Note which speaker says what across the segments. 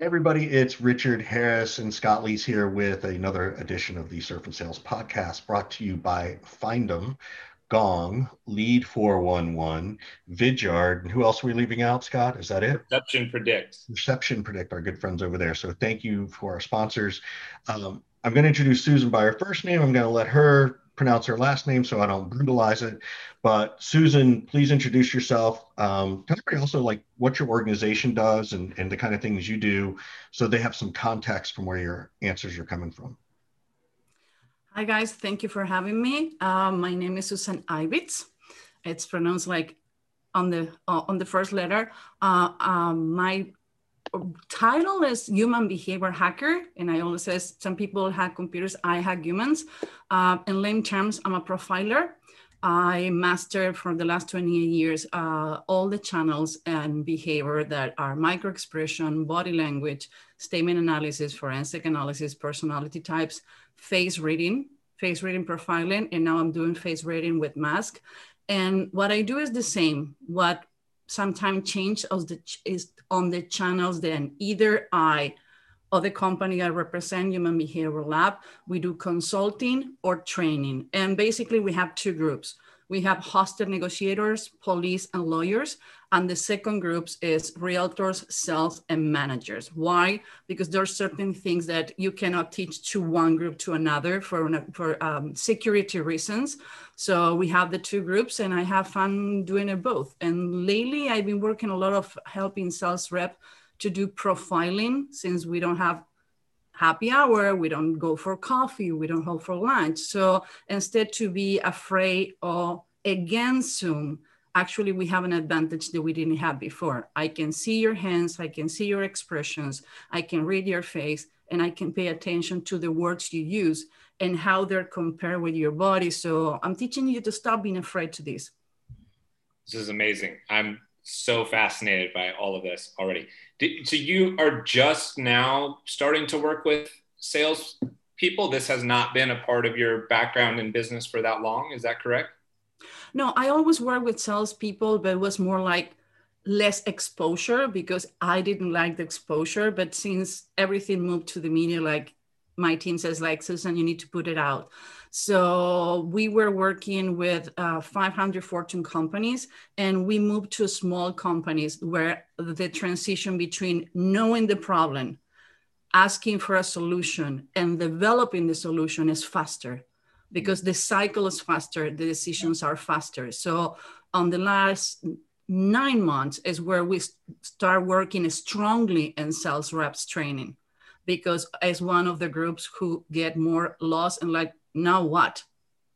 Speaker 1: everybody, it's Richard Harris and Scott Leese here with another edition of the Surf and Sales podcast brought to you by Findem, Gong, Lead 411, Vidyard, and who else are we leaving out, Scott? Is that it?
Speaker 2: Perception Predict.
Speaker 1: Perception Predict, our good friends over there. So thank you for our sponsors. Um, I'm going to introduce Susan by her first name. I'm going to let her pronounce her last name so I don't brutalize it. But Susan, please introduce yourself. Um, tell everybody also like what your organization does and, and the kind of things you do so they have some context from where your answers are coming from.
Speaker 3: Hi guys, thank you for having me. Uh, my name is Susan Ibitz. It's pronounced like on the uh, on the first letter. Uh, um, my title is human behavior hacker and i always say some people hack computers i hack humans. Uh, in lame terms i'm a profiler. I mastered for the last 28 years uh, all the channels and behavior that are micro expression body language statement analysis forensic analysis personality types face reading face reading profiling and now i'm doing face reading with mask. And what i do is the same. What sometimes change of the is on the channels then either I or the company I represent, Human Behavioral Lab, we do consulting or training. And basically we have two groups. We have hostage negotiators, police, and lawyers. And the second groups is realtors, sales, and managers. Why? Because there are certain things that you cannot teach to one group to another for, for um, security reasons. So we have the two groups, and I have fun doing it both. And lately, I've been working a lot of helping sales rep to do profiling since we don't have happy hour, we don't go for coffee, we don't go for lunch. So instead to be afraid or against Zoom, actually we have an advantage that we didn't have before. I can see your hands, I can see your expressions, I can read your face, and I can pay attention to the words you use and how they're compared with your body. So I'm teaching you to stop being afraid to this.
Speaker 2: This is amazing. I'm so fascinated by all of this already. So you are just now starting to work with sales people. This has not been a part of your background in business for that long. Is that correct?
Speaker 3: No, I always worked with salespeople, but it was more like less exposure because I didn't like the exposure. But since everything moved to the media, like my team says, like Susan, you need to put it out. So we were working with uh, 500 Fortune companies, and we moved to small companies where the transition between knowing the problem, asking for a solution, and developing the solution is faster because the cycle is faster, the decisions are faster. So on the last nine months is where we start working strongly in sales reps training because as one of the groups who get more lost and like now what?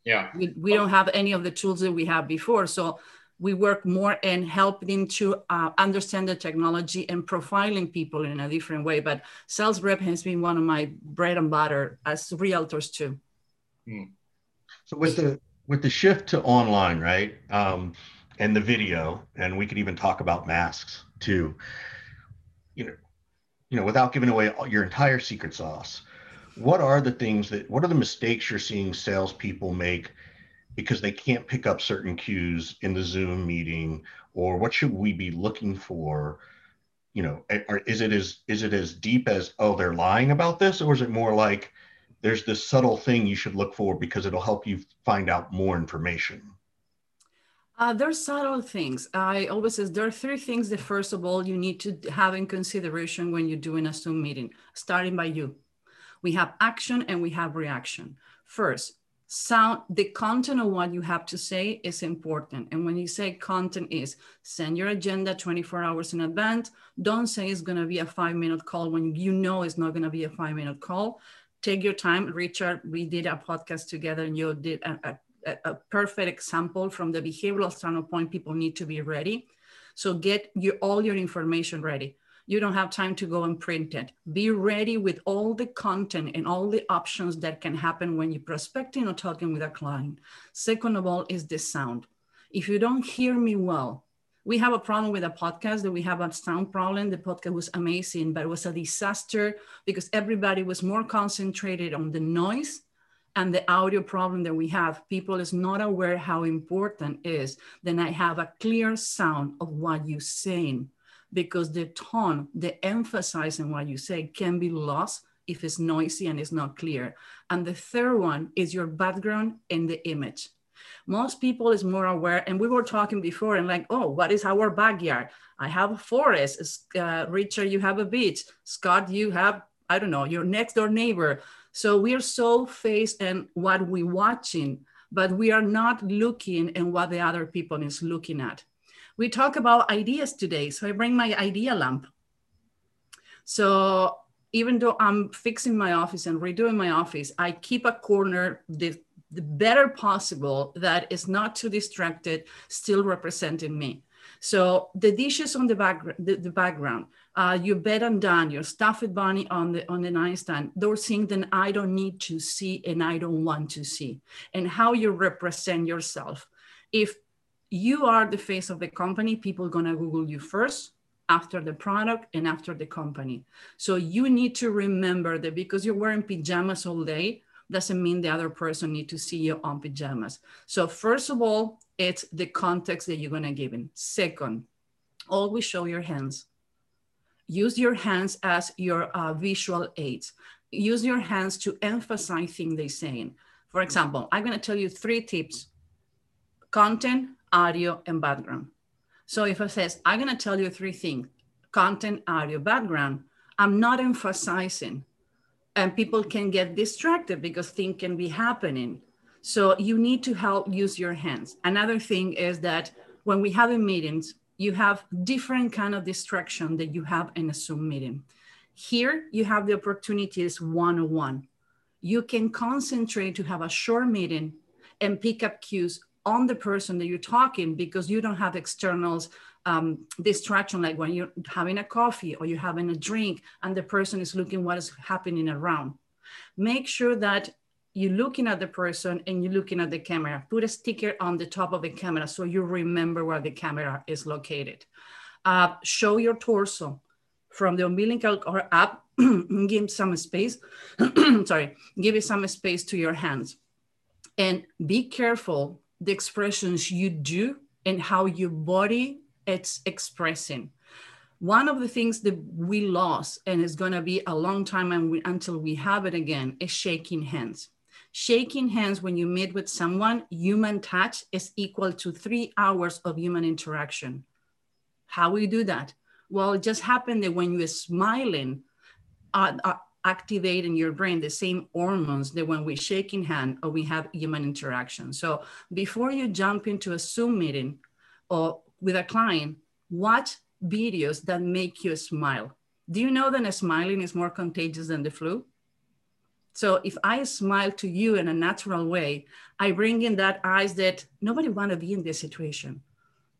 Speaker 2: Yeah.
Speaker 3: We, we don't have any of the tools that we have before. So we work more in helping to uh, understand the technology and profiling people in a different way. But sales rep has been one of my bread and butter as realtors too.
Speaker 1: Hmm. So with the with the shift to online, right, um, and the video, and we could even talk about masks too. You know, you know, without giving away your entire secret sauce what are the things that what are the mistakes you're seeing salespeople make because they can't pick up certain cues in the Zoom meeting, or what should we be looking for? You know, is it as is it as deep as oh they're lying about this, or is it more like there's this subtle thing you should look for because it'll help you find out more information?
Speaker 3: Uh, there's subtle things. I always says there are three things that first of all you need to have in consideration when you're doing a Zoom meeting, starting by you we have action and we have reaction. First, sound the content of what you have to say is important. And when you say content is send your agenda 24 hours in advance. Don't say it's going to be a five minute call when you know it's not going to be a five minute call. Take your time. Richard we did a podcast together and you did a, a, a perfect example from the behavioral standpoint. People need to be ready. So get your all your information ready you don't have time to go and print it. Be ready with all the content and all the options that can happen when you're prospecting or talking with a client. Second of all is the sound. If you don't hear me well, we have a problem with a podcast that we have a sound problem. The podcast was amazing, but it was a disaster because everybody was more concentrated on the noise and the audio problem that we have. People is not aware how important is. Then I have a clear sound of what you're saying because the tone, the emphasizing what you say can be lost if it's noisy and it's not clear. And the third one is your background and the image. Most people is more aware, and we were talking before, and like, oh, what is our backyard? I have a forest. Uh, Richard, you have a beach. Scott, you have, I don't know, your next door neighbor. So we are so faced in what we're watching, but we are not looking at what the other people is looking at. We talk about ideas today. So I bring my idea lamp. So even though I'm fixing my office and redoing my office, I keep a corner the, the better possible that is not too distracted, still representing me. So the dishes on the background, the, the background, uh, your bed undone, your stuffed bunny on the on the nightstand, those things that I don't need to see and I don't want to see, and how you represent yourself. If you are the face of the company, people gonna Google you first after the product and after the company. So you need to remember that because you're wearing pajamas all day, doesn't mean the other person need to see you on pajamas. So first of all, it's the context that you're gonna give in. Second, always show your hands. Use your hands as your uh, visual aids. Use your hands to emphasize things they're saying. For example, I'm gonna tell you three tips, content, audio, and background. So if I says, I'm to tell you three things, content, audio, background, I'm not emphasizing and people can get distracted because things can be happening. So you need to help use your hands. Another thing is that when we have in meetings, you have different kind of distraction that you have in a Zoom meeting. Here you have the opportunities one-on-one. You can concentrate to have a short meeting and pick up cues on the person that you're talking because you don't have externals um, distraction like when you're having a coffee or you're having a drink and the person is looking what is happening around. Make sure that you're looking at the person and you're looking at the camera. Put a sticker on the top of the camera so you remember where the camera is located. Uh, show your torso from the umbilical or up. Give some space. Sorry. Give you some space to your hands. And be careful the expressions you do and how your body it's expressing. One of the things that we lost, and it's going to be a long time and we, until we have it again, is shaking hands. Shaking hands when you meet with someone, human touch is equal to three hours of human interaction. How we do that? Well, it just happened that when you're smiling, uh, uh, activating your brain the same hormones that when we shake in hand or we have human interaction. So before you jump into a Zoom meeting or with a client, watch videos that make you smile. Do you know that smiling is more contagious than the flu? So if I smile to you in a natural way, I bring in that eyes that nobody want to be in this situation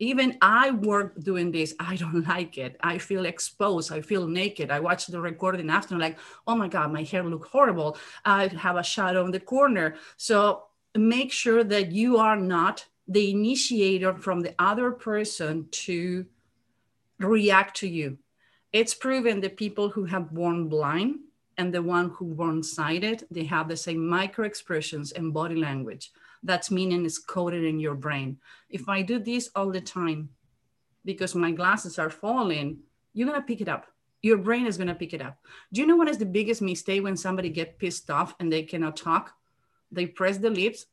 Speaker 3: even I work doing this. I don't like it. I feel exposed. I feel naked. I watch the recording after, like, oh my God, my hair look horrible. I have a shadow in the corner. So make sure that you are not the initiator from the other person to react to you. It's proven that people who have born blind and the one who born sighted, they have the same micro expressions and body language that's meaning is coded in your brain. If I do this all the time because my glasses are falling, you're gonna pick it up. Your brain is gonna pick it up. Do you know what is the biggest mistake when somebody get pissed off and they cannot talk? They press the lips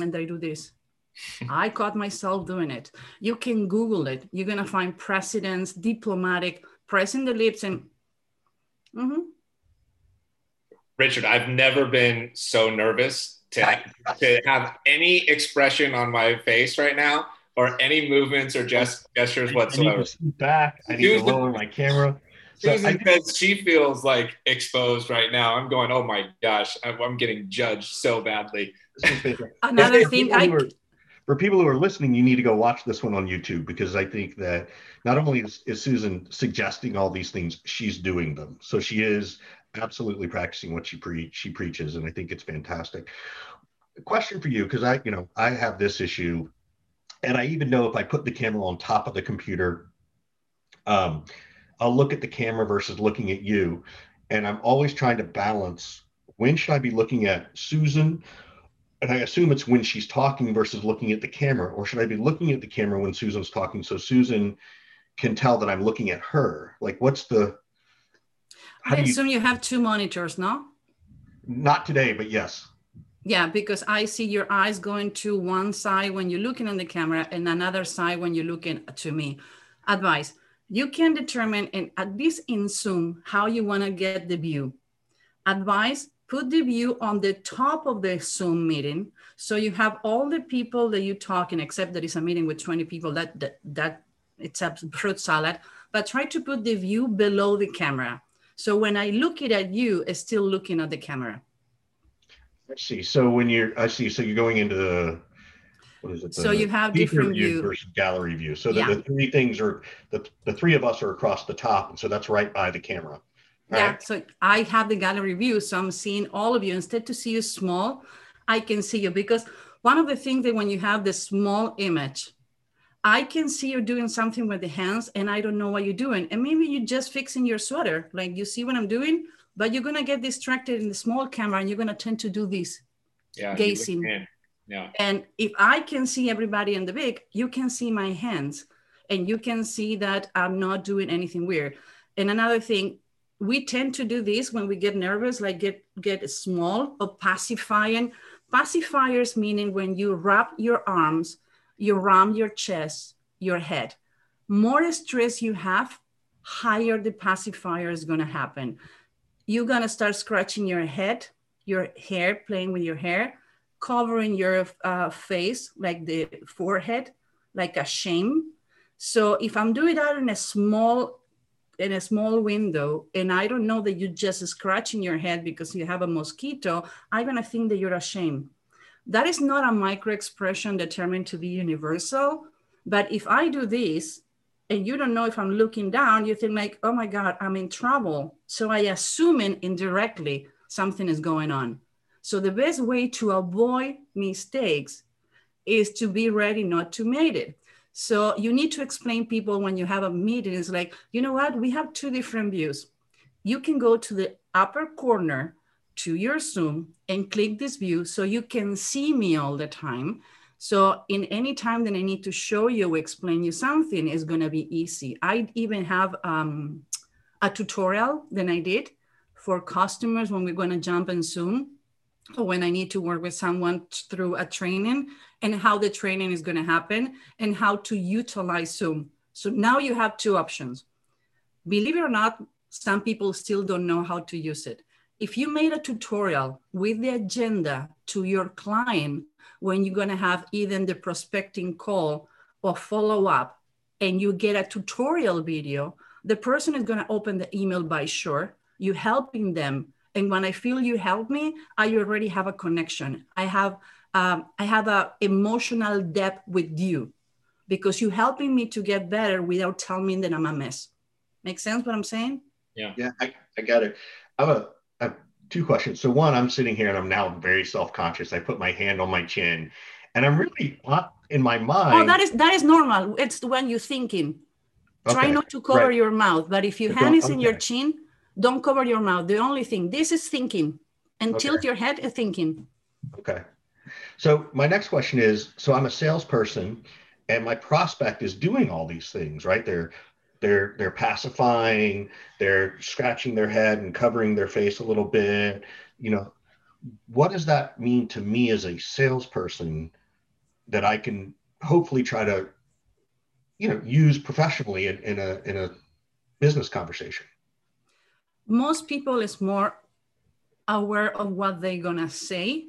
Speaker 3: and they do this. I caught myself doing it. You can Google it. You're gonna find presidents, diplomatic, pressing the lips and. Mm-hmm.
Speaker 2: Richard, I've never been so nervous to, to have any expression on my face right now or any movements or just gestures whatsoever.
Speaker 1: I need to back. I need Susan, to lower my camera.
Speaker 2: So Susan I, says she feels like exposed right now. I'm going, oh my gosh, I'm getting judged so badly.
Speaker 3: Another thing I.
Speaker 1: for people who are listening, you need to go watch this one on YouTube because I think that not only is, is Susan suggesting all these things, she's doing them. So she is absolutely practicing what she preach she preaches and i think it's fantastic question for you because i you know i have this issue and i even know if i put the camera on top of the computer um, i'll look at the camera versus looking at you and i'm always trying to balance when should i be looking at susan and i assume it's when she's talking versus looking at the camera or should i be looking at the camera when susan's talking so susan can tell that I'm looking at her? Like, what's the?
Speaker 3: I assume you, you have two monitors, no?
Speaker 1: Not today, but yes.
Speaker 3: Yeah, because I see your eyes going to one side when you're looking on the camera and another side when you're looking to me. Advice you can determine, and at least in Zoom, how you want to get the view. Advice put the view on the top of the Zoom meeting. So you have all the people that you're talking, except that it's a meeting with 20 people, that, that, that it's a fruit salad, but try to put the view below the camera. So when I look it at you, it's still looking at the camera.
Speaker 1: I see. So when you're, I see. So you're going into the, what is it?
Speaker 3: so you have different view
Speaker 1: versus gallery view. So the, yeah. the three things are the, the three of us are across the top, and so that's right by the camera.
Speaker 3: Right? Yeah. So I have the gallery view, so I'm seeing all of you. Instead to see you small, I can see you because one of the things that when you have the small image, I can see you doing something with the hands and I don't know what you're doing. And maybe you're just fixing your sweater. Like you see what I'm doing, but you're gonna get distracted in the small camera and you're gonna tend to do this
Speaker 2: yeah,
Speaker 3: gazing.
Speaker 2: Yeah.
Speaker 3: And if I can see everybody in the big, you can see my hands and you can see that I'm not doing anything weird. And another thing, we tend to do this when we get nervous, like get get small or pacifying. Pacifiers meaning when you wrap your arms you ram your chest, your head. More stress you have, higher the pacifier is going to happen. You're going to start scratching your head, your hair, playing with your hair, covering your uh, face, like the forehead, like a shame. So if I'm doing that in a small in a small window and I don't know that you're just scratching your head because you have a mosquito, I'm gonna think that you're ashamed. That is not a micro expression determined to be universal. But if I do this and you don't know if I'm looking down, you think like, oh my God, I'm in trouble. So I assume indirectly something is going on. So the best way to avoid mistakes is to be ready not to make it. So you need to explain people when you have a meeting, it's like, you know what, we have two different views. You can go to the upper corner to your Zoom and click this view so you can see me all the time. So in any time that I need to show you, explain you something is gonna be easy. I even have um, a tutorial that I did for customers when we're gonna jump in Zoom or when I need to work with someone through a training and how the training is gonna happen and how to utilize Zoom. So now you have two options. Believe it or not, some people still don't know how to use it if you made a tutorial with the agenda to your client when you're going to have either the prospecting call or follow up and you get a tutorial video the person is going to open the email by sure you helping them and when i feel you help me i already have a connection. I have um, i have a emotional depth with you because you're helping me to get better without telling me that i'm a mess. Make sense what i'm saying?
Speaker 2: Yeah.
Speaker 1: Yeah i, I got it. I'm a two questions. So one, I'm sitting here and I'm now very self-conscious. I put my hand on my chin, and I'm really in my mind.
Speaker 3: Oh, that is that is normal. It's when you're thinking. Okay. Try not to cover right. your mouth, but if your hand is in your chin, don't cover your mouth. The only thing this is thinking, and okay. tilt your head is thinking.
Speaker 1: Okay. So my next question is: so I'm a salesperson, and my prospect is doing all these things, right? They're they're they're pacifying they're scratching their head and covering their face a little bit you know. What does that mean to me as a salesperson that i can hopefully try to you know use professionally in, in a in a business conversation?
Speaker 3: Most people is more aware of what they're gonna say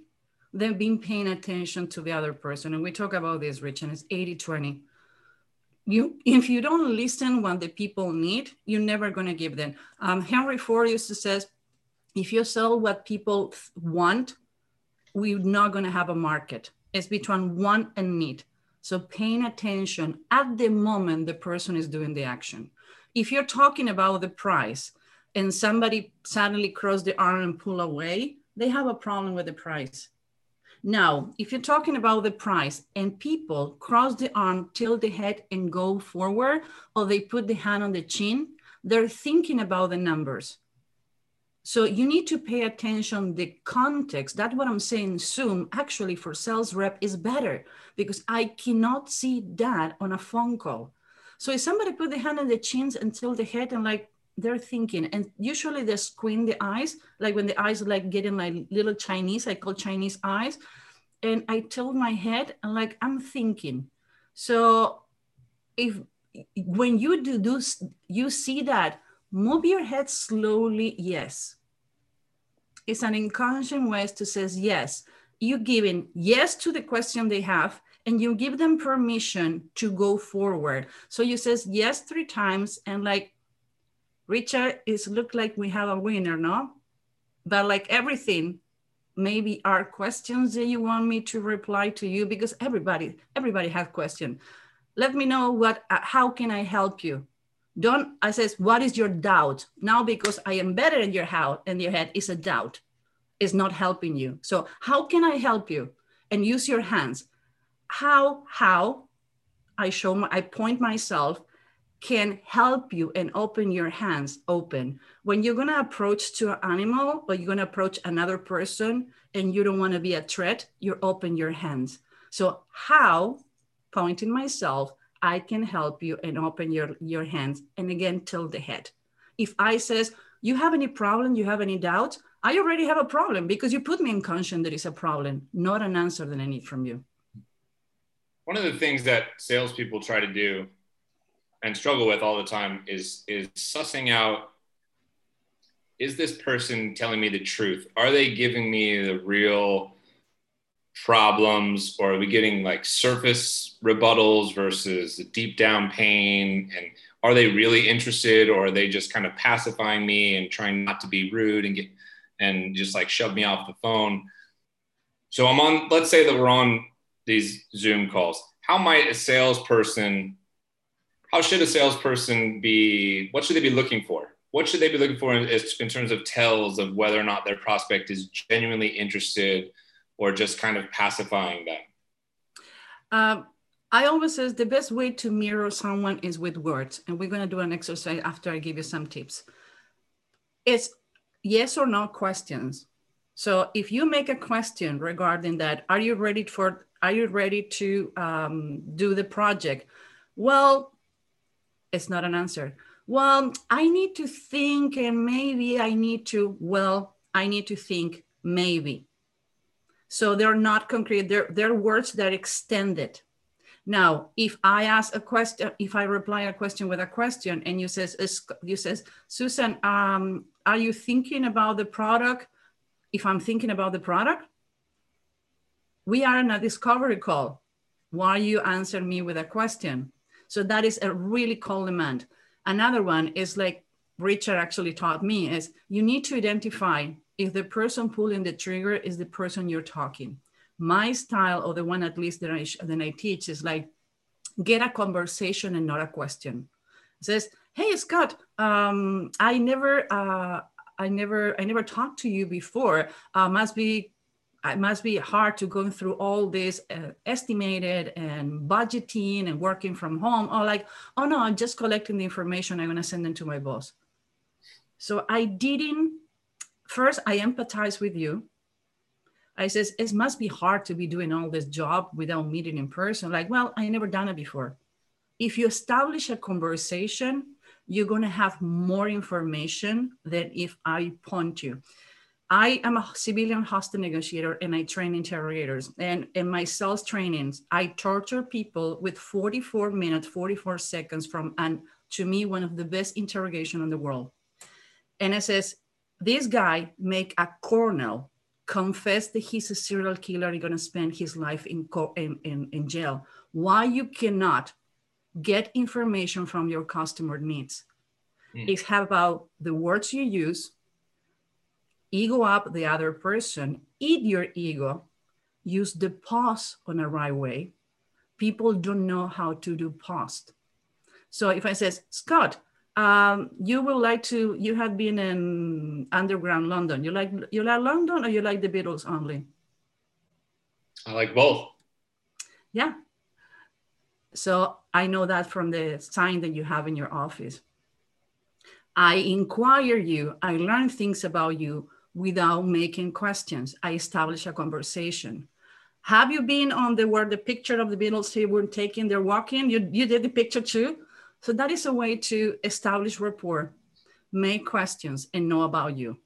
Speaker 3: than being paying attention to the other person. And we talk about this rich and it's 80 20 you if you don't listen what the people need you're never going to give them. Um, henry ford used to says if you sell what people want we're not going to have a market. It's between want and need. So paying attention at the moment the person is doing the action. If you're talking about the price and somebody suddenly cross the arm and pull away they have a problem with the price now, if you're talking about the price and people cross the arm, tilt the head and go forward, or they put the hand on the chin, they're thinking about the numbers. So you need to pay attention the context. That's what I'm saying. Zoom actually for sales rep is better because I cannot see that on a phone call. So if somebody put the hand on the chins and tilt the head and like they're thinking, and usually they squint the eyes, like when the eyes like getting like little Chinese, I call Chinese eyes. And I tilt my head and like I'm thinking. So if when you do this, you see that, move your head slowly, yes. It's an inconscient way to says yes. You giving yes to the question they have, and you give them permission to go forward. So you says yes three times, and like Richard, it's look like we have a winner, no? But like everything, maybe are questions that you want me to reply to you because everybody everybody has question. Let me know what uh, how can I help you? Don't I says what is your doubt now because I am better in your house in your head is a doubt, is not helping you. So how can I help you? And use your hands how how I show my, I point myself can help you and open your hands open. When you're going to approach to an animal or you're going to approach another person and you don't want to be a threat you open your hands. So how pointing myself i can help you and open your your hands and again tilt the head. If i says you have any problem? You have any doubt i already have a problem because you put me in conscience that is a problem not an answer that i need from you.
Speaker 2: One of the things that salespeople try to do and struggle with all the time is is sussing out is this person telling me the truth? Are they giving me the real problems or are we getting like surface rebuttals versus the deep down pain? And are they really interested or are they just kind of pacifying me and trying not to be rude and get and just like shove me off the phone? So i'm on let's say that we're on these Zoom calls. How might a salesperson, how should a salesperson be, what should they be looking for? What should they be looking for in, in terms of tells of whether or not their prospect is genuinely interested or just kind of pacifying them?
Speaker 3: Um, I always say the best way to mirror someone is with words. And we're going to do an exercise after I give you some tips. It's yes or no questions. So if you make a question regarding that, are you ready for are you ready to um, do the project? Well, it's not an answer. Well, I need to think, and maybe I need to, well, I need to think, maybe. So they're not concrete, they're, they're words that extend it. Now, if I ask a question, if I reply a question with a question, and you says, you says, Susan, um, are you thinking about the product? If I'm thinking about the product, we are in a discovery call. Why you answer me with a question? So that is a really cold demand. Another one is like Richard actually taught me is you need to identify if the person pulling the trigger is the person you're talking. My style, or the one at least that I, that I teach, is like get a conversation and not a question. It says, "Hey Scott, um, I never, uh, I never, I never talked to you before. Uh, must be it must be hard to go through all this uh, estimated and budgeting and working from home. Or like oh no i'm just collecting the information i'm going to send them to my boss. So i didn't first i empathize with you. I says it must be hard to be doing all this job without meeting in person. Like well i never done it before. If you establish a conversation you're going to have more information than if i point you I am a civilian hostage negotiator and I train interrogators. And in my sales trainings, I torture people with 44 minutes, 44 seconds from, and to me, one of the best interrogation in the world. And it says, this guy make a colonel confess that he's a serial killer and gonna spend his life in, in, in, in jail. Why you cannot get information from your customer needs? Mm. It's about the words you use, ego up the other person, eat your ego, use the pause on a right way. People don't know how to do pause. So if I says, Scott, um, you would like to, you have been in underground London. You like you like London or you like the Beatles only?
Speaker 2: I like both.
Speaker 3: Yeah. So I know that from the sign that you have in your office. I inquire you, I learn things about you without making questions. I establish a conversation. Have you been on the where the picture of the Beatles they were taking their walking? You, you did the picture too? So that is a way to establish rapport, make questions, and know about you.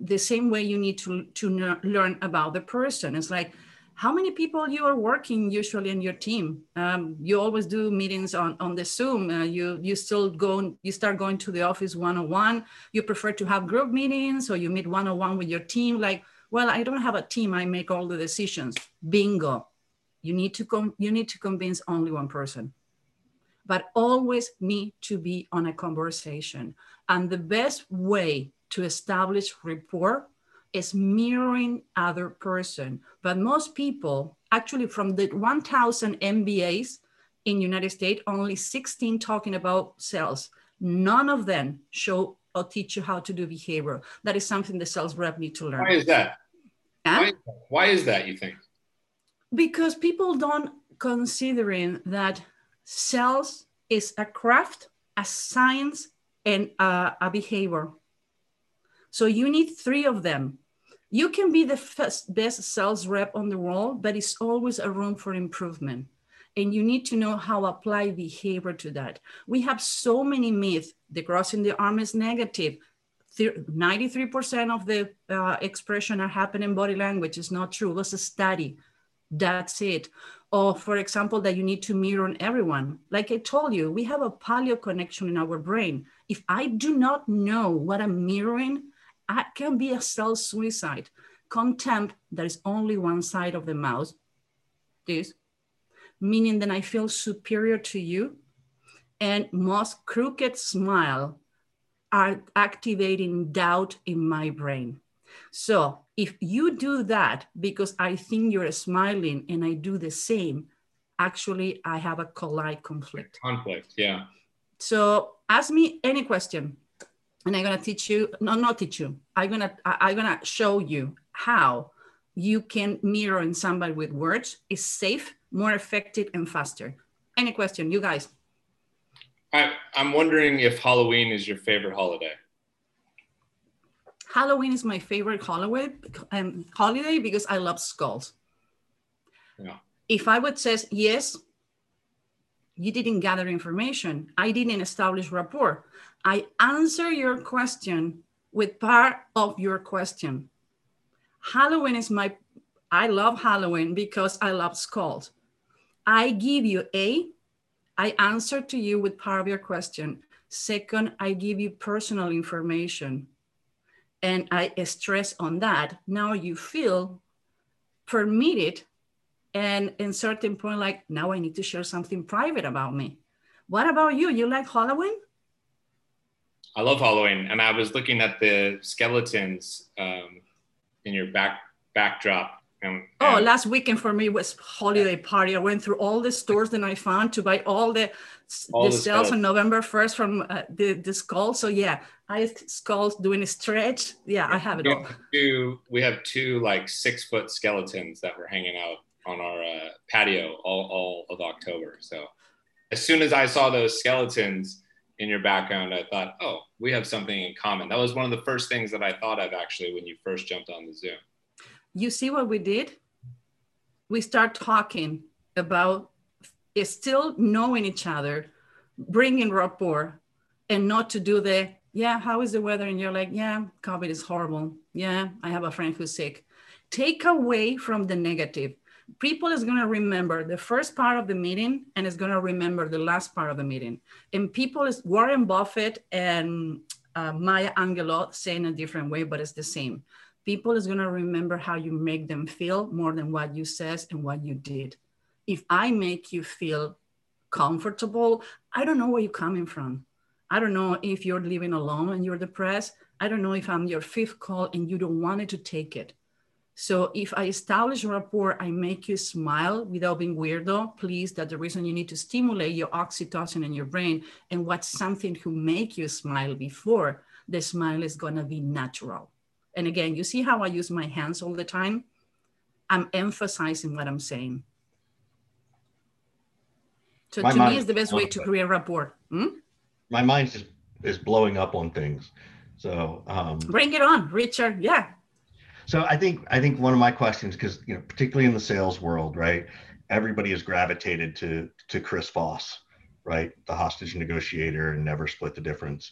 Speaker 3: The same way you need to, to learn about the person. It's like, how many people you are working usually in your team? Um, you always do meetings on, on the zoom. Uh, you you still go you start going to the office one-on-one. You prefer to have group meetings or you meet one-on-one with your team? Like well i don't have a team. I make all the decisions. Bingo. You need to com- you need to convince only one person. But always need to be on a conversation. And the best way to establish rapport is mirroring other person. But most people, actually from the 1,000 MBAs in United States, only 16 talking about sales. None of them show or teach you how to do behavior. That is something the sales rep need to learn.
Speaker 2: Why is that? Why, why is that, you think?
Speaker 3: Because people don't considering that sales is a craft, a science, and a, a behavior. So you need three of them you can be the best sales rep on the world, but it's always a room for improvement. And you need to know how apply behavior to that. We have so many myths. The crossing the arm is negative. 93% of the uh, expression are happening in body language is not true. It was a study. That's it. Or, for example, that you need to mirror on everyone. Like I told you, we have a paleo connection in our brain. If I do not know what I'm mirroring, can be a self suicide. Contempt, there is only one side of the mouth, this, meaning that I feel superior to you. And most crooked smile are activating doubt in my brain. So if you do that because I think you're smiling and I do the same, actually I have a collide conflict.
Speaker 2: Conflict, yeah.
Speaker 3: So ask me any question and I'm gonna teach you, no, not teach you. I'm gonna, I'm gonna show you how you can mirror in somebody with words is safe, more effective, and faster. Any question, you guys?
Speaker 2: I, I'm wondering if Halloween is your favorite holiday.
Speaker 3: Halloween is my favorite holiday, um, holiday because I love skulls. Yeah. If I would say yes, you didn't gather information. I didn't establish rapport. I answer your question with part of your question. Halloween is my, I love Halloween because I love skulls. I give you A, I answer to you with part of your question. Second, I give you personal information and I stress on that. Now you feel permitted and in certain point, like now I need to share something private about me. What about you? You like Halloween?
Speaker 2: I love Halloween, and I was looking at the skeletons um, in your back backdrop. And,
Speaker 3: and oh, last weekend for me was holiday party. I went through all the stores that I found to buy all the all the, the sales on November first from uh, the the skull. So yeah, I skulls doing a stretch. Yeah, I have it
Speaker 2: we
Speaker 3: all.
Speaker 2: Have two, we have two like six foot skeletons that were hanging out on our uh, patio all, all of October. So as soon as I saw those skeletons in your background, I thought, oh, we have something in common. That was one of the first things that I thought of actually when you first jumped on the Zoom.
Speaker 3: You see what we did? We start talking about eh, still knowing each other, bringing rapport, and not to do the, yeah, how is the weather? And you're like, yeah, COVID is horrible. Yeah, I have a friend who's sick. Take away from the negative people is going to remember the first part of the meeting and is going to remember the last part of the meeting. And people is Warren Buffett and uh, Maya Angelou say in a different way, but it's the same. People is going to remember how you make them feel more than what you says and what you did. If I make you feel comfortable, I don't know where you're coming from. I don't know if you're living alone and you're depressed. I don't know if I'm your fifth call and you don't want it to take it. So if I establish rapport, I make you smile without being weirdo, please, that the reason you need to stimulate your oxytocin in your brain and what's something to make you smile before the smile is gonna be natural. And again, you see how I use my hands all the time? I'm emphasizing what I'm saying. So my to me, it's the best way to create rapport. Hmm?
Speaker 1: My mind is, is blowing up on things. So um,
Speaker 3: bring it on, Richard. Yeah,
Speaker 1: so I think I think one of my questions, because you know, particularly in the sales world, right? Everybody has gravitated to to Chris Voss, right? The hostage negotiator and never split the difference.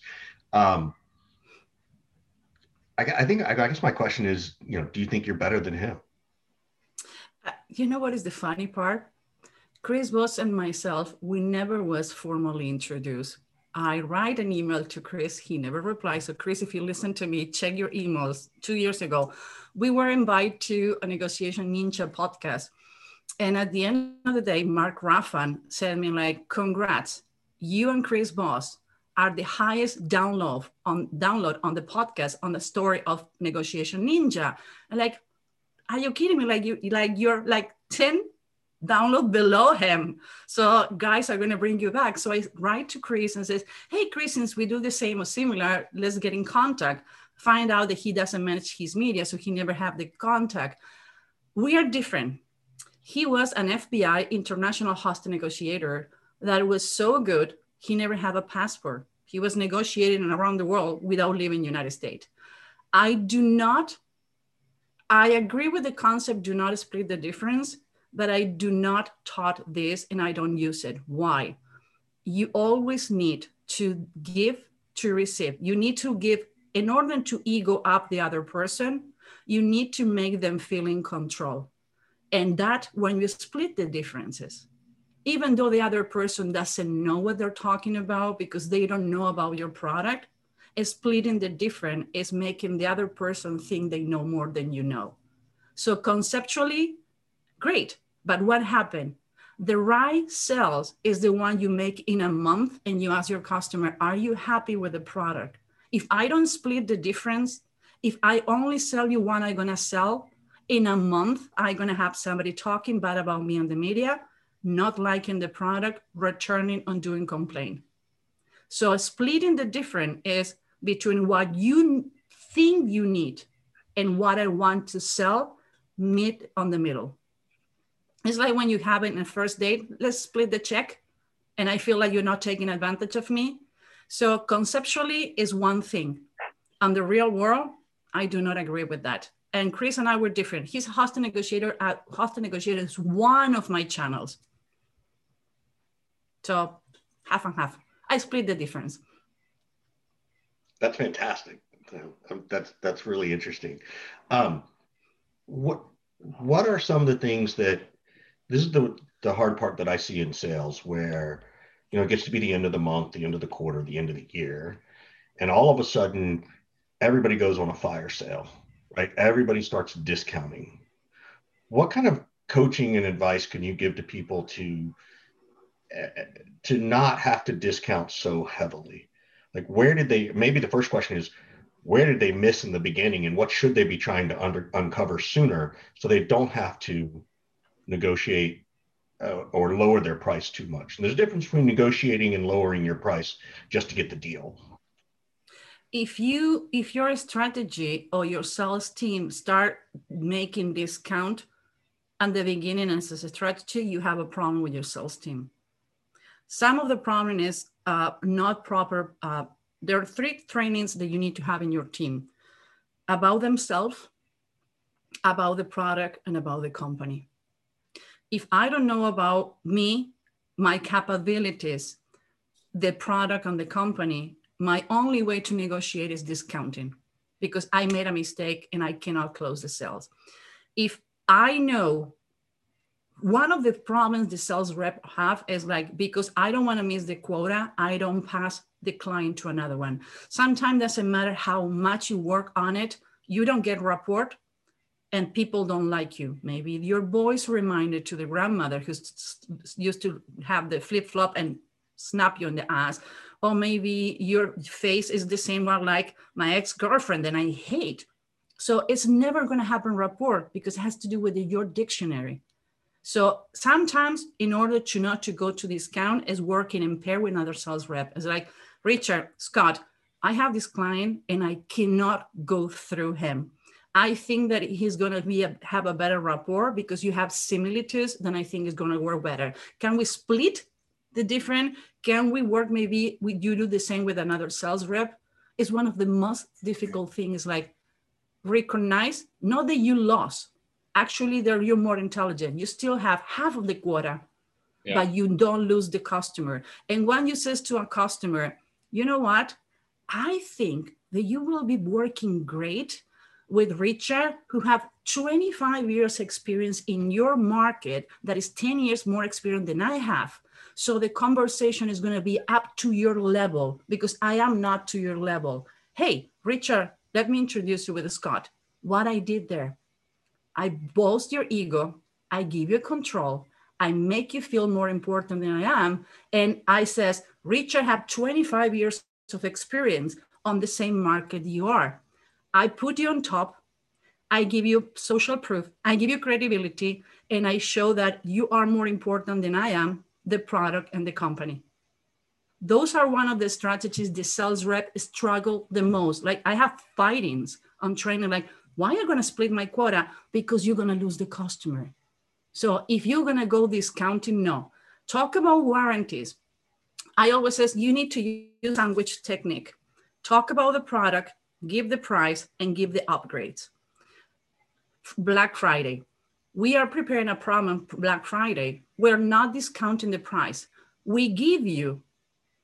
Speaker 1: Um, I, I think I guess my question is, you know, do you think you're better than him?
Speaker 3: Uh, you know what is the funny part? Chris Voss and myself, we never was formally introduced. I write an email to Chris. He never replies. So, Chris, if you listen to me, check your emails. Two years ago, we were invited to a Negotiation Ninja podcast. And at the end of the day, Mark Raffan said me like, congrats, you and Chris Voss are the highest download on download on the podcast on the story of Negotiation Ninja. And like, are you kidding me? Like you like you're like 10 download below him. So guys are going to bring you back. So I write to Chris and says, Hey, Chris, since we do the same or similar, let's get in contact. Find out that he doesn't manage his media, so he never have the contact. We are different. He was an FBI international hostage negotiator that was so good, he never had a passport. He was negotiating around the world without leaving United States. I do not, I agree with the concept, do not split the difference but I do not taught this and I don't use it. Why? You always need to give to receive. You need to give in order to ego up the other person, you need to make them feel in control. And that when you split the differences, even though the other person doesn't know what they're talking about because they don't know about your product, splitting the difference is making the other person think they know more than you know. So conceptually, great. But what happened? The right sales is the one you make in a month and you ask your customer, are you happy with the product? If I don't split the difference, if I only sell you one I'm gonna sell, in a month, I'm gonna have somebody talking bad about me on the media, not liking the product, returning and doing complaint. So splitting the difference is between what you think you need and what I want to sell, meet on the middle. It's like when you have it in a first date, let's split the check. And I feel like you're not taking advantage of me. So conceptually is one thing. On the real world, I do not agree with that. And Chris and I were different. He's a hostage negotiator. Uh, hostage negotiator is one of my channels. So half and half. I split the difference.
Speaker 1: That's fantastic. That's that's really interesting. Um, what what are some of the things that this is the the hard part that I see in sales where you know it gets to be the end of the month, the end of the quarter, the end of the year, and all of a sudden everybody goes on a fire sale, right? Everybody starts discounting. What kind of coaching and advice can you give to people to eh, eh, to not have to discount so heavily? Like where did they maybe the first question is where did they miss in the beginning and what should they be trying to under, uncover sooner so they don't have to negotiate uh, or lower their price too much. And there's a difference between negotiating and lowering your price just to get the deal.
Speaker 3: If you if your strategy or your sales team start making discount at the beginning as a strategy, you have a problem with your sales team. Some of the problem is uh, not proper. Uh, there are three trainings that you need to have in your team about themselves, about the product, and about the company if I don't know about me, my capabilities, the product and the company, my only way to negotiate is discounting because I made a mistake and I cannot close the sales. If I know one of the problems the sales rep have is like because I don't want to miss the quota, I don't pass the client to another one. Sometimes doesn't matter how much you work on it, you don't get report and people don't like you. Maybe your voice reminded to the grandmother who used to have the flip flop and snap you in the ass. Or maybe your face is the same one like my ex girlfriend and I hate. So it's never going to happen rapport because it has to do with your dictionary. So sometimes, in order to not to go to discount, is working in pair with another sales rep. It's like Richard Scott. I have this client and I cannot go through him I think that he's going to be a, have a better rapport because you have similitudes. Then I think it's going to work better. Can we split the different? Can we work maybe we, you do the same with another sales rep? It's one of the most difficult things. Like recognize not that you lost. Actually, that you're more intelligent. You still have half of the quota, yeah. but you don't lose the customer. And when you says to a customer, you know what? I think that you will be working great with Richard, who have 25 years experience in your market that is 10 years more experience than I have. So the conversation is going to be up to your level because I am not to your level. Hey, Richard, let me introduce you with Scott. What I did there, I boast your ego, I give you control, I make you feel more important than I am, and I says, Richard have 25 years of experience on the same market you are. I put you on top. I give you social proof. I give you credibility, and I show that you are more important than I am, the product and the company. Those are one of the strategies the sales rep struggle the most. Like I have fightings on training, like, why are you going to split my quota? Because you're going to lose the customer. So if you're going to go discounting, no. Talk about warranties. I always says you need to use language technique. Talk about the product, give the price, and give the upgrades. Black Friday. We are preparing a program Black Friday. We're not discounting the price. We give you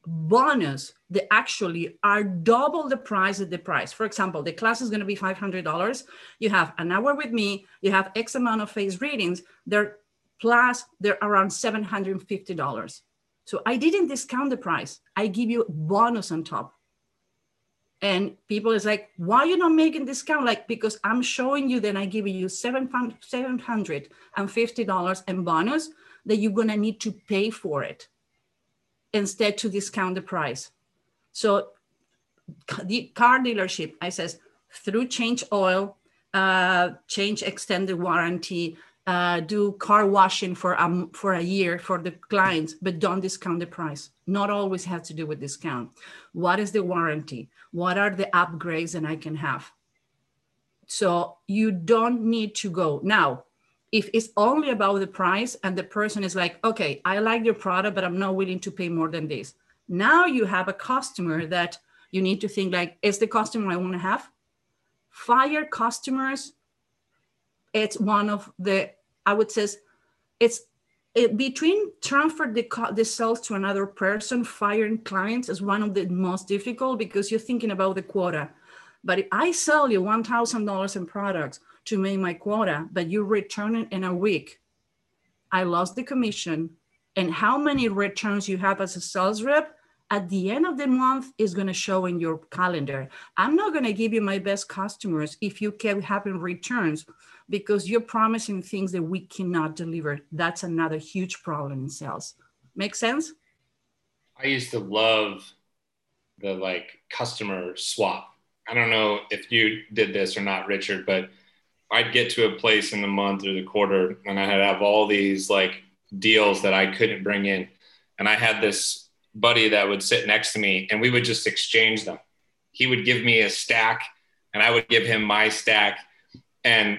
Speaker 3: bonus that actually are double the price of the price. For example, the class is going to be $500. You have an hour with me, you have X amount of face readings, they're plus they're around $750. So I didn't discount the price. I give you bonus on top. And people is like, why are you not making discount? Like, because I'm showing you that I give you $750 in bonus that you're gonna need to pay for it instead to discount the price. So the car dealership, I says, through change oil, uh, change extended warranty, uh, do car washing for um, for a year for the clients, but don't discount the price. Not always has to do with discount. What is the warranty? What are the upgrades that I can have? So you don't need to go now. If it's only about the price and the person is like, okay, I like your product, but I'm not willing to pay more than this. Now you have a customer that you need to think like, is the customer I want to have? Fire customers it's one of the i would say it's it, between transfer the, the sales to another person firing clients is one of the most difficult because you're thinking about the quota. But if i sell you $1000 in products to make my quota but you return it in a week i lost the commission. And how many returns you have as a sales rep at the end of the month is going to show in your calendar. I'm not going to give you my best customers if you keep having returns because you're promising things that we cannot deliver. That's another huge problem in sales. Make sense?
Speaker 2: I used to love the like customer swap. I don't know if you did this or not, Richard, but I'd get to a place in the month or the quarter and I'd have all these like deals that I couldn't bring in. And I had this buddy that would sit next to me and we would just exchange them. He would give me a stack and I would give him my stack. And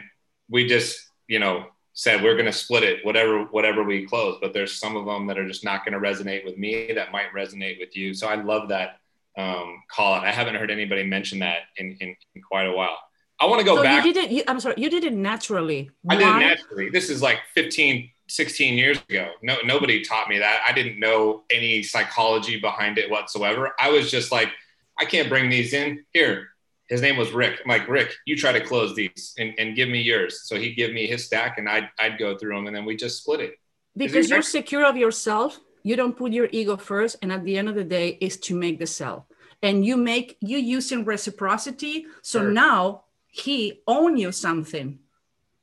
Speaker 2: we just, you know, said we're going to split it whatever whatever we close. But there's some of them that are just not going to resonate with me that might resonate with you. So i love that um, call out. I haven't heard anybody mention that in, in, in quite a while. I want to go
Speaker 3: so
Speaker 2: back
Speaker 3: you did it you, i'm sorry you did it naturally.
Speaker 2: I did it naturally. This is like 15 16 years ago. No, nobody taught me that. I didn't know any psychology behind it whatsoever. I was just like, I can't bring these in. Here, his name was Rick. I'm like, Rick, you try to close these and, and give me yours. So he'd give me his stack and I'd, I'd go through them and then we just split it.
Speaker 3: Because you're secure of yourself. You don't put your ego first. And at the end of the day is to make the sell. And you make, you using reciprocity. So sure. now he own you something.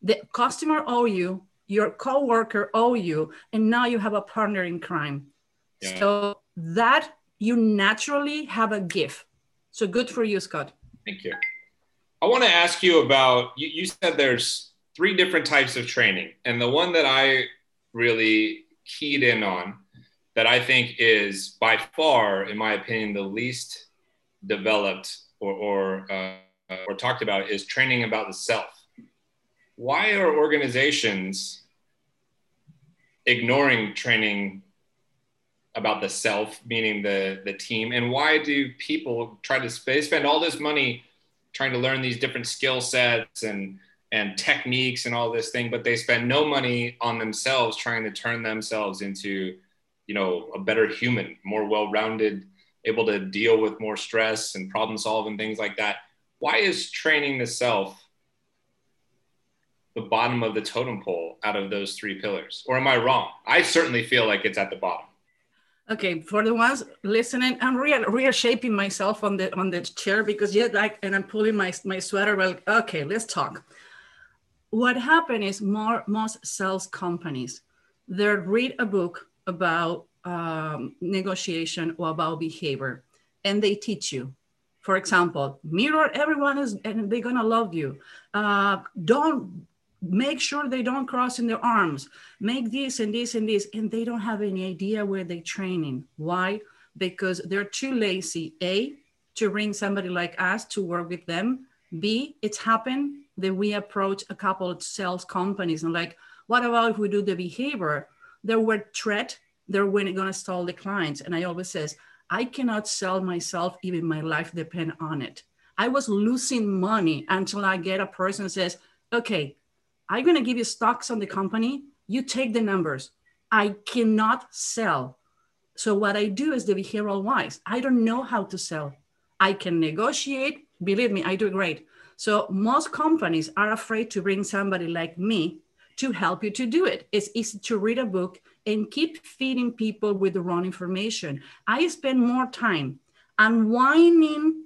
Speaker 3: The customer owe you your coworker owe you, and now you have a partner in crime. Yeah. So that you naturally have a gift. So good for you, Scott.
Speaker 2: Thank you. I want to ask you about you, you said there's three different types of training, and the one that I really keyed in on that I think is by far, in my opinion, the least developed or or, uh, or talked about is training about the self why are organizations ignoring training about the self, meaning the the team, and why do people try to they spend all this money trying to learn these different skill sets and and techniques and all this thing, but they spend no money on themselves trying to turn themselves into, you know, a better human, more well-rounded, able to deal with more stress and problem solve and things like that. Why is training the self the bottom of the totem pole out of those three pillars? Or am I wrong? I certainly feel like it's at the bottom.
Speaker 3: Okay, for the ones listening, I'm real real shaping myself on the on the chair because yeah, like, and I'm pulling my my sweater. Well, okay, let's talk. What happened is more most sales companies they read a book about um, negotiation or about behavior, and they teach you. For example, mirror everyone is, and they're gonna love you. Uh, don't make sure they don't cross in their arms. Make this and this and this and they don't have any idea where they're training. Why? Because they're too lazy. A to bring somebody like us to work with them. B it's happened that we approach a couple of sales companies and like what about if we do the behavior? They were threat they're going to stall the clients. And i always says i cannot sell myself even my life depend on it. I was losing money until i get a person says okay I'm going to give you stocks on the company. You take the numbers. I cannot sell. So what I do is the behavioral wise. I don't know how to sell. I can negotiate. Believe me, I do great. So most companies are afraid to bring somebody like me to help you to do it. It's easy to read a book and keep feeding people with the wrong information. I spend more time unwinding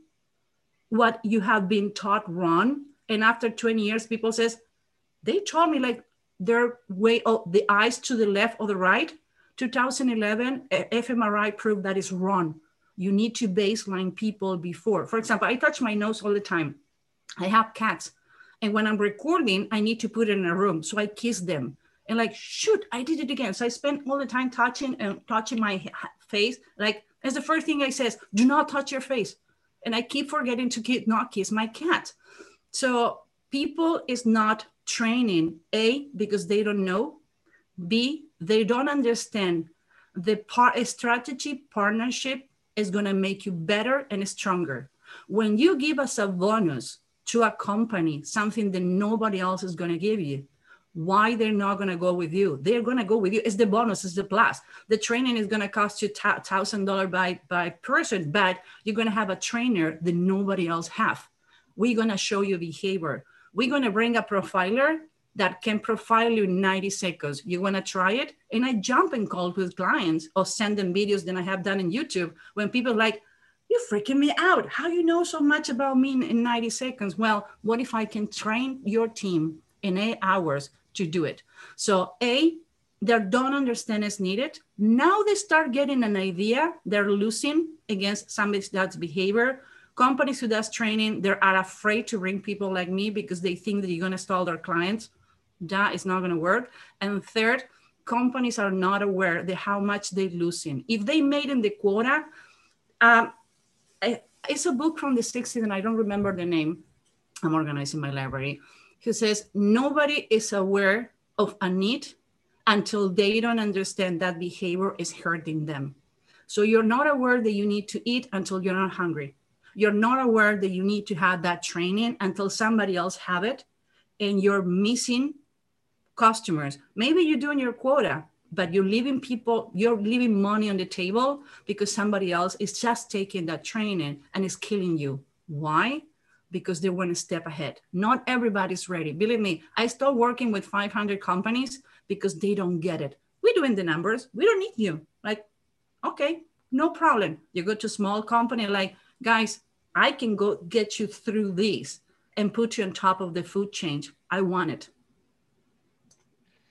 Speaker 3: what you have been taught wrong. And after 20 years, people says, they told me like their way of the eyes to the left or the right 2011 fmri proved that is wrong. You need to baseline people before. For example i touch my nose all the time. I have cats. And when i'm recording i need to put it in a room. So i kiss them. And like shoot i did it again. So i spend all the time touching and touching my face. Like as the first thing i says do not touch your face. And i keep forgetting to kiss, not kiss my cat. So people is not training a because they don't know b they don't understand the part strategy partnership is going to make you better and stronger. When you give us a bonus to a company something that nobody else is going to give you why they're not going to go with you? They're going to go with you. It's the bonus it's the plus. The training is going to cost you thousand dollar by by person but you're going to have a trainer that nobody else have. We're going to show you behavior we're going to bring a profiler that can profile you in 90 seconds. You want to try it? And I jump in calls with clients or send them videos that I have done in YouTube when people like, you're freaking me out. How you know so much about me in, in 90 seconds? Well, what if I can train your team in eight hours to do it? So A, they don't understand as needed. Now they start getting an idea. They're losing against somebody that's behavior companies who does training they are afraid to bring people like me because they think that you're going to stall their clients. That is not going to work. And third companies are not aware that how much they're losing. If they made in the quota um, it's a book from the 60s and i don't remember the name. I'm organizing my library. Who says nobody is aware of a need until they don't understand that behavior is hurting them. So you're not aware that you need to eat until you're not hungry you're not aware that you need to have that training until somebody else have it and you're missing customers. Maybe you're doing your quota but you're leaving people you're leaving money on the table because somebody else is just taking that training and is killing you. Why? Because they want to step ahead. Not everybody's ready. Believe me i start working with 500 companies because they don't get it. We're doing the numbers. We don't need you. Like okay no problem. You go to small company like guys, I can go get you through this and put you on top of the food chain. I want it.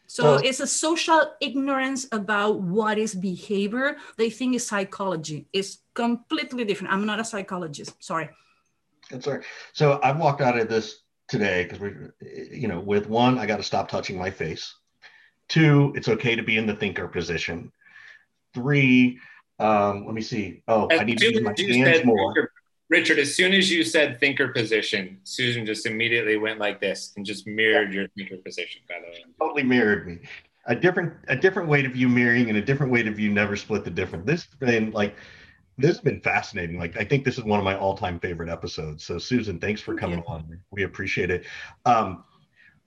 Speaker 3: So uh, it's a social ignorance about what is behavior. They think is psychology. It's completely different. I'm not a psychologist. Sorry.
Speaker 1: That's all right. So I've walked out of this today because we, you know, with one, I got to stop touching my face. Two, it's okay to be in the thinker position. Three, um, let me see. Oh, as I need to use my hands more.
Speaker 2: Thinker, Richard, as soon as you said thinker position, Susan just immediately went like this and just mirrored your thinker position. By the way,
Speaker 1: totally mirrored me. A different, a different way to view mirroring and a different way to view never split the difference. This has been like, this has been fascinating. Like, I think this is one of my all-time favorite episodes. So, Susan, thanks for coming you. on. We appreciate it. Um,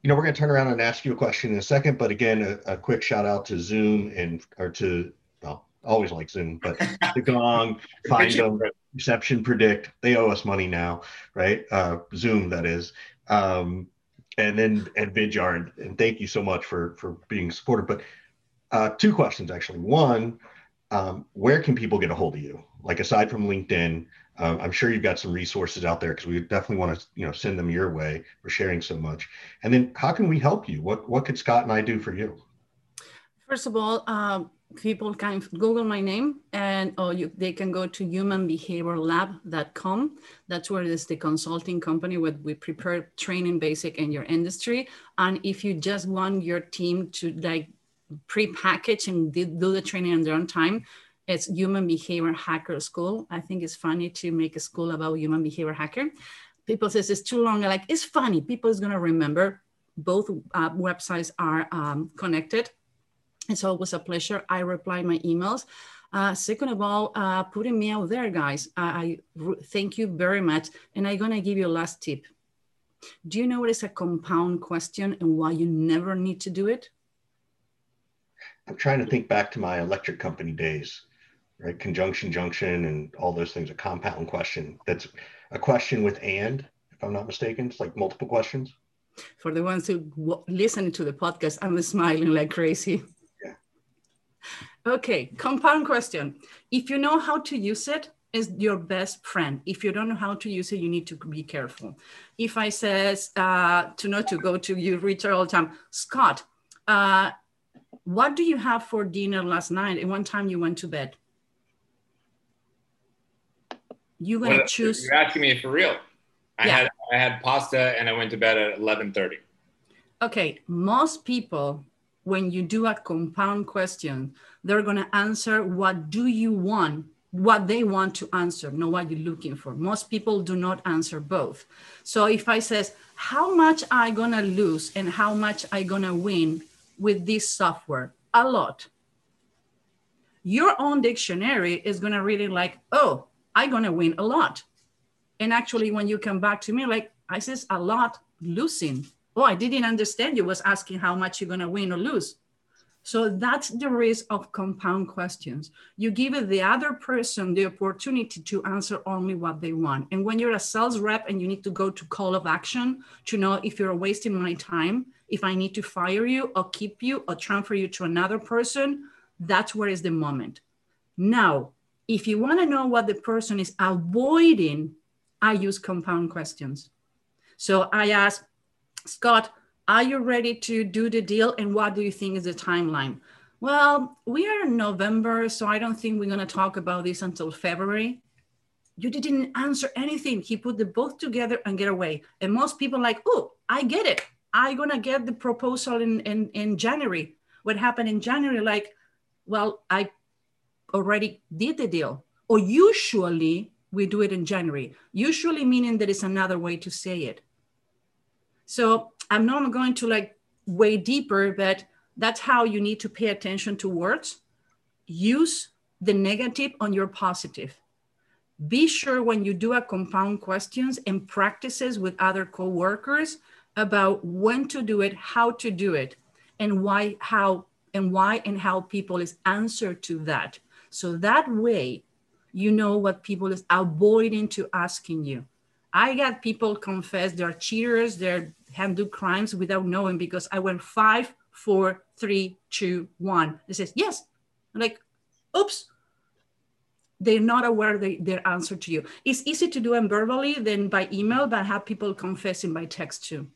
Speaker 1: you know, we're going to turn around and ask you a question in a second, but again, a, a quick shout out to Zoom and or to well, always like Zoom, but the Gong, Find them, Reception Predict. They owe us money now, right? Uh, Zoom, that is. Um, and then at Vidyard, and thank you so much for for being supportive. But uh, two questions actually. One, um, where can people get a hold of you? Like aside from LinkedIn, uh, I'm sure you've got some resources out there because we definitely want to, you know, send them your way for sharing so much. And then, how can we help you? What what could Scott and I do for you?
Speaker 3: First of all, um, people can Google my name and or you, they can go to humanbehaviorlab.com. That's where it's the consulting company where we prepare training basic in your industry. And if you just want your team to like pre-package and do the training on their own time, it's Human Behavior Hacker School. I think it's funny to make a school about human behavior hacker. People says it's too long. like, it's funny. People is gonna remember. Both uh, websites are um, connected. It's always a pleasure. I reply my emails. Uh, second of all, uh, putting me out there, guys. I, I thank you very much. And I'm gonna give you a last tip. Do you know what is a compound question and why you never need to do it?
Speaker 1: I'm trying to think back to my electric company days right? Conjunction, junction, and all those things. A compound question. That's a question with and, if I'm not mistaken. It's like multiple questions.
Speaker 3: For the ones who listen to the podcast, I'm smiling like crazy. Okay, compound question. If you know how to use it, is your best friend. If you don't know how to use it, you need to be careful. If I says uh, to not to go to you, Richard all the time, Scott, uh, what do you have for dinner last night? And one time you went to bed you're gonna well, choose.
Speaker 2: You're asking me for real. I yeah. had I had pasta and I went to bed at eleven thirty.
Speaker 3: Okay, most people, when you do a compound question, they're gonna answer what do you want, what they want to answer, not what you're looking for. Most people do not answer both. So if I says how much I gonna lose and how much I gonna win with this software, a lot. Your own dictionary is gonna read it like, oh, I'm gonna win a lot. And actually, when you come back to me, like I says a lot losing. Oh, I didn't understand you was asking how much you're gonna win or lose. So that's the risk of compound questions. You give the other person the opportunity to answer only what they want. And when you're a sales rep and you need to go to call of action to know if you're wasting my time, if I need to fire you or keep you or transfer you to another person, that's where is the moment. Now, if you want to know what the person is avoiding, I use compound questions. So I ask, Scott, are you ready to do the deal? And what do you think is the timeline? Well, we are in November, so I don't think we're going to talk about this until February. You didn't answer anything. He put the both together and get away. And most people like, oh, I get it. I'm going to get the proposal in, in, in January. What happened in January? Like, well, I already did the deal. Or usually we do it in January, usually meaning there is another way to say it. So I'm not going to like way deeper, but that's how you need to pay attention to words. Use the negative on your positive. Be sure when you do a compound questions and practices with other co-workers about when to do it, how to do it, and why, how, and why and how people is answer to that. So that way, you know what people is avoiding to asking you. I got people confess they're cheaters, they're handle crimes without knowing because I went five, four, three, two, one. They says, yes. I'm like, oops. They're not aware they, their answer to you. It's easy to do them verbally than by email, but have people confessing by text too.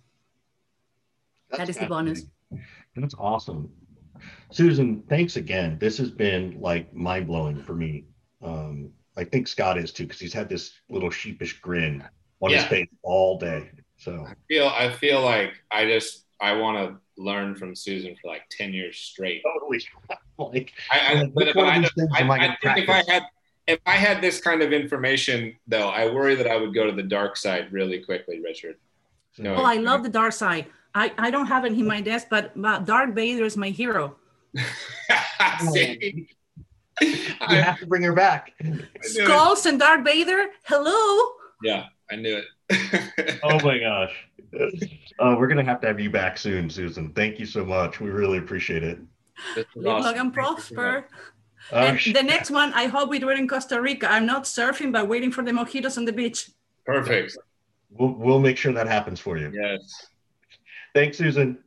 Speaker 3: That's that is the bonus.
Speaker 1: That's awesome. Susan, thanks again. This has been like mind blowing for me. Um, I think Scott is too because he's had this little sheepish grin on yeah. his face all day. So
Speaker 2: I feel I feel like I just I want to learn from Susan for like ten years straight. Totally. like I, I, but, but I, I, I think if I had if I had this kind of information though, I worry that I would go to the dark side really quickly, Richard.
Speaker 3: No, oh, I love the dark side. I, I don't have it in my desk, but, but Darth Vader is my hero.
Speaker 1: you have to bring her back.
Speaker 3: Skulls and Darth Vader. Hello.
Speaker 2: Yeah, I knew it.
Speaker 1: oh my gosh. uh, we're gonna have to have you back soon, Susan. Thank you so much. We really appreciate it.
Speaker 3: Live awesome. long and prosper.
Speaker 1: Oh,
Speaker 3: and the next one, I hope we do it in Costa Rica. I'm not surfing, but waiting for the mojitos on the beach.
Speaker 2: Perfect.
Speaker 1: We'll, we'll make sure that happens for you.
Speaker 2: Yes.
Speaker 1: Thanks, Susan.